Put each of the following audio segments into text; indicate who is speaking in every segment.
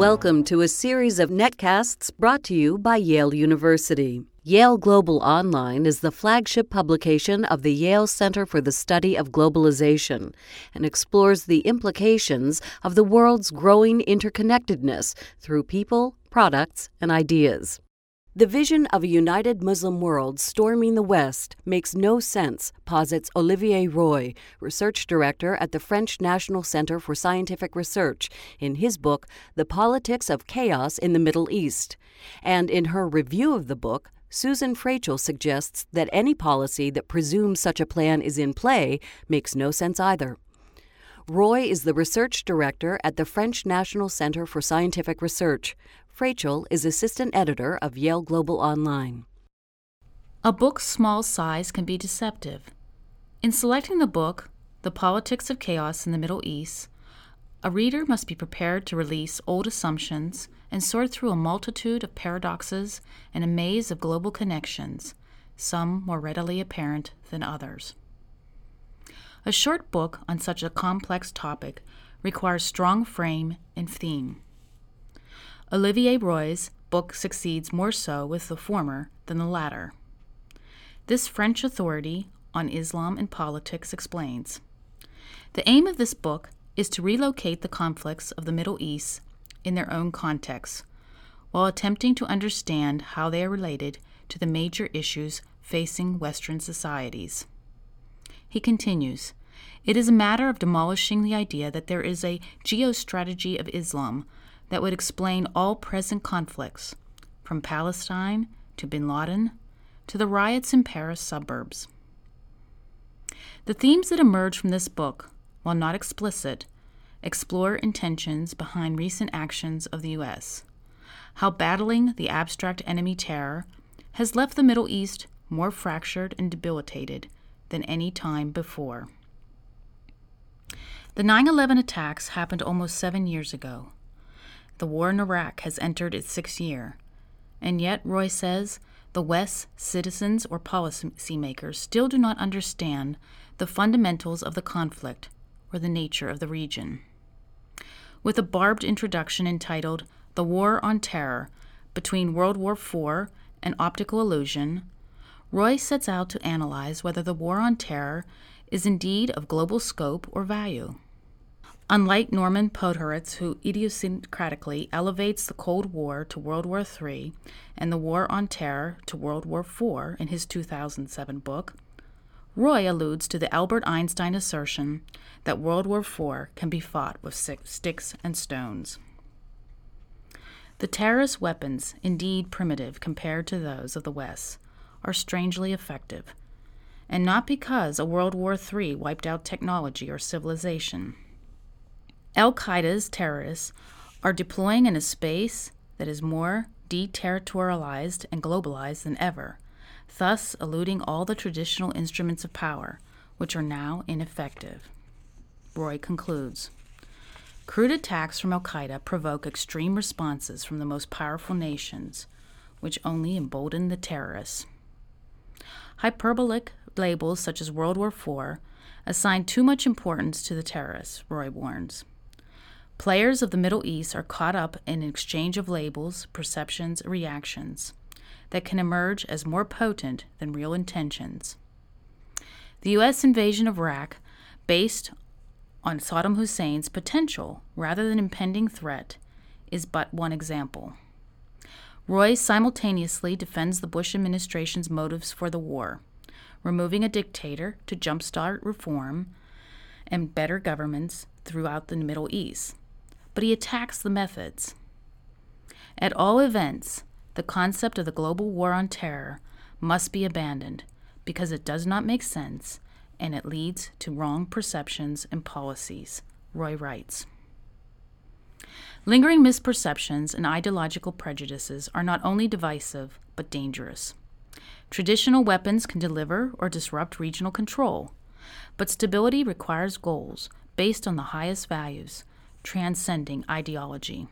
Speaker 1: Welcome to a series of netcasts brought to you by Yale University. Yale Global Online is the flagship publication of the Yale Center for the Study of Globalization and explores the implications of the world's growing interconnectedness through people, products, and ideas. The vision of a united Muslim world storming the West makes no sense, posits Olivier Roy, research director at the French National Center for Scientific Research, in his book, The Politics of Chaos in the Middle East. And in her review of the book, Susan Froetschel suggests that any policy that presumes such a plan is in play makes no sense either. Roy is the research director at the French National Center for Scientific Research. Froetschel is assistant editor of Yale Global Online.
Speaker 2: A book's small size can be deceptive. In selecting the book, The Politics of Chaos in the Middle East, a reader must be prepared to release old assumptions and sort through a multitude of paradoxes and a maze of global connections, some more readily apparent than others. A short book on such a complex topic requires strong frame and theme. Olivier Roy's book succeeds more so with the former than the latter. This French authority on Islam and politics explains The aim of this book is to relocate the conflicts of the Middle East in their own context, while attempting to understand how they are related to the major issues facing Western societies. He continues It is a matter of demolishing the idea that there is a geostrategy of Islam that would explain all present conflicts, from Palestine to bin Laden to the riots in Paris suburbs. The themes that emerge from this book, while not explicit, explore intentions behind recent actions of the U.S., how battling the abstract enemy terror has left the Middle East more fractured and debilitated than any time before. The 9 11 attacks happened almost seven years ago. The war in Iraq has entered its sixth year. And yet, Roy says, the West's citizens or policymakers still do not understand the fundamentals of the conflict or the nature of the region. With a barbed introduction entitled The War on Terror Between World War IV and Optical Illusion, Roy sets out to analyze whether the war on terror is indeed of global scope or value. Unlike Norman Podhoretz, who idiosyncratically elevates the Cold War to World War III and the War on Terror to World War IV in his 2007 book, Roy alludes to the Albert Einstein assertion that World War IV can be fought with sticks and stones. The terrorist weapons, indeed primitive compared to those of the West, are strangely effective, and not because a World War III wiped out technology or civilization. Al Qaeda's terrorists are deploying in a space that is more deterritorialized and globalized than ever, thus eluding all the traditional instruments of power, which are now ineffective. Roy concludes Crude attacks from Al Qaeda provoke extreme responses from the most powerful nations, which only embolden the terrorists. Hyperbolic labels such as World War IV assign too much importance to the terrorists, Roy warns. Players of the Middle East are caught up in an exchange of labels, perceptions, reactions that can emerge as more potent than real intentions. The U.S. invasion of Iraq, based on Saddam Hussein's potential rather than impending threat, is but one example. Roy simultaneously defends the Bush administration's motives for the war, removing a dictator to jumpstart reform and better governments throughout the Middle East but he attacks the methods. At all events, the concept of the global war on terror must be abandoned because it does not make sense and it leads to wrong perceptions and policies, Roy writes. Lingering misperceptions and ideological prejudices are not only divisive, but dangerous. Traditional weapons can deliver or disrupt regional control, but stability requires goals based on the highest values, transcending ideology.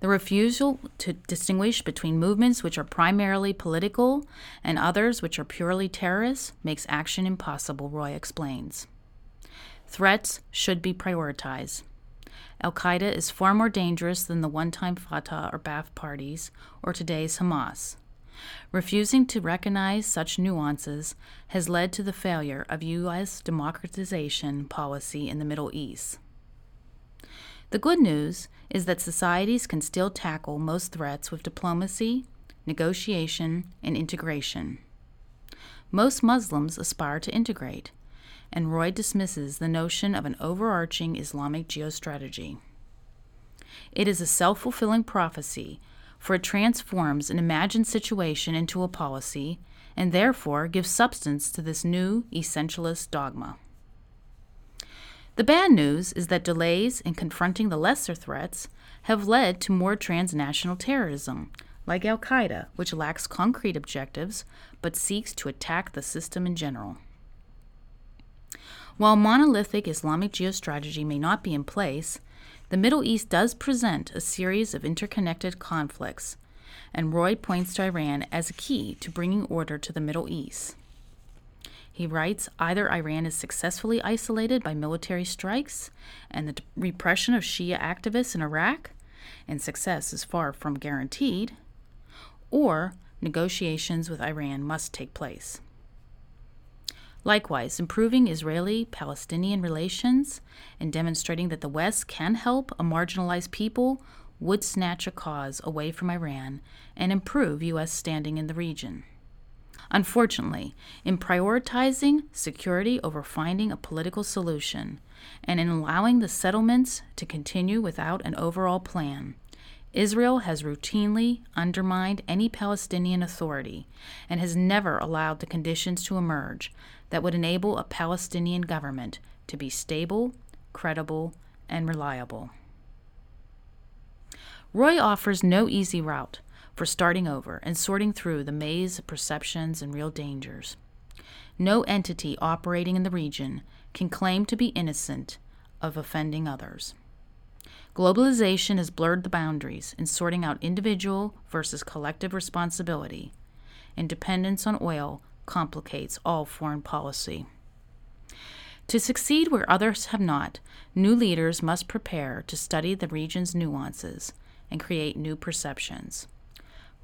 Speaker 2: The refusal to distinguish between movements which are primarily political and others which are purely terrorist makes action impossible, Roy explains. Threats should be prioritized. Al Qaeda is far more dangerous than the one time Fatah or Ba'ath parties or today's Hamas. Refusing to recognize such nuances has led to the failure of U.S. democratization policy in the Middle East. The good news is that societies can still tackle most threats with diplomacy, negotiation, and integration. Most Muslims aspire to integrate, and Roy dismisses the notion of an overarching Islamic geostrategy. It is a self fulfilling prophecy, for it transforms an imagined situation into a policy and therefore gives substance to this new essentialist dogma. The bad news is that delays in confronting the lesser threats have led to more transnational terrorism, like Al Qaeda, which lacks concrete objectives but seeks to attack the system in general. While monolithic Islamic geostrategy may not be in place, the Middle East does present a series of interconnected conflicts, and Roy points to Iran as a key to bringing order to the Middle East. He writes either Iran is successfully isolated by military strikes and the repression of Shia activists in Iraq, and success is far from guaranteed, or negotiations with Iran must take place. Likewise, improving Israeli Palestinian relations and demonstrating that the West can help a marginalized people would snatch a cause away from Iran and improve U.S. standing in the region. Unfortunately, in prioritizing security over finding a political solution, and in allowing the settlements to continue without an overall plan, Israel has routinely undermined any Palestinian authority and has never allowed the conditions to emerge that would enable a Palestinian government to be stable, credible, and reliable. Roy offers no easy route for starting over and sorting through the maze of perceptions and real dangers. No entity operating in the region can claim to be innocent of offending others. Globalization has blurred the boundaries in sorting out individual versus collective responsibility, and dependence on oil complicates all foreign policy. To succeed where others have not, new leaders must prepare to study the region's nuances and create new perceptions.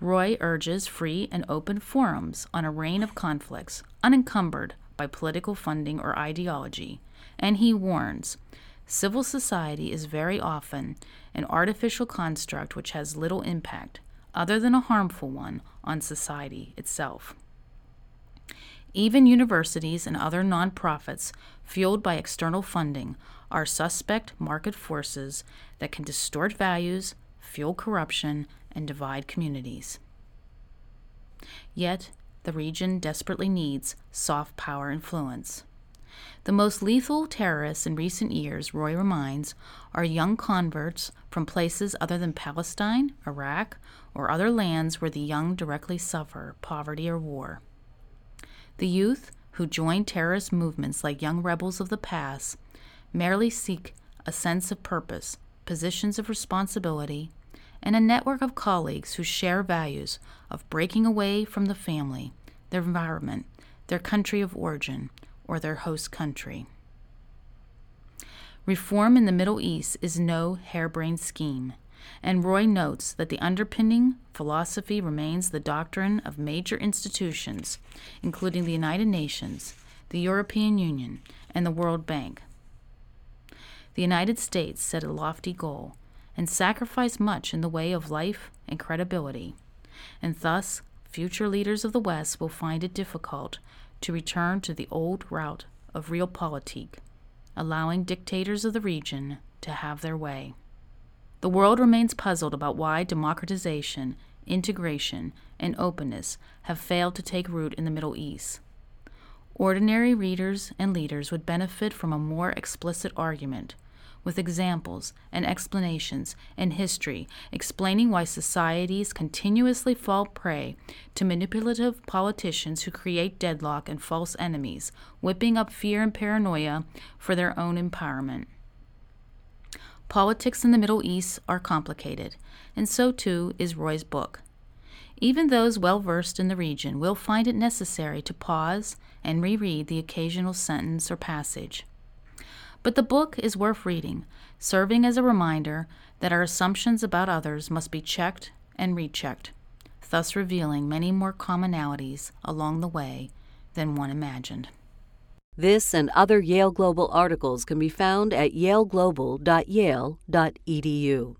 Speaker 2: Roy urges free and open forums on a reign of conflicts, unencumbered by political funding or ideology, and he warns civil society is very often an artificial construct which has little impact, other than a harmful one, on society itself. Even universities and other nonprofits, fueled by external funding, are suspect market forces that can distort values, fuel corruption, and divide communities. Yet, the region desperately needs soft power influence. The most lethal terrorists in recent years, Roy reminds, are young converts from places other than Palestine, Iraq, or other lands where the young directly suffer poverty or war. The youth who join terrorist movements like young rebels of the past merely seek a sense of purpose, positions of responsibility, and a network of colleagues who share values of breaking away from the family, their environment, their country of origin, or their host country. Reform in the Middle East is no harebrained scheme, and Roy notes that the underpinning philosophy remains the doctrine of major institutions, including the United Nations, the European Union, and the World Bank. The United States set a lofty goal and sacrificed much in the way of life and credibility, and thus future leaders of the West will find it difficult to return to the old route of realpolitik, allowing dictators of the region to have their way. The world remains puzzled about why democratization, integration, and openness have failed to take root in the Middle East. Ordinary readers and leaders would benefit from a more explicit argument, with examples and explanations and history explaining why societies continuously fall prey to manipulative politicians who create deadlock and false enemies, whipping up fear and paranoia for their own empowerment. Politics in the Middle East are complicated, and so too is Roy's book. Even those well versed in the region will find it necessary to pause and reread the occasional sentence or passage. But the book is worth reading serving as a reminder that our assumptions about others must be checked and rechecked, thus revealing many more commonalities along the way than one imagined.
Speaker 1: This and other Yale Global articles can be found at yaleglobal.yale.edu.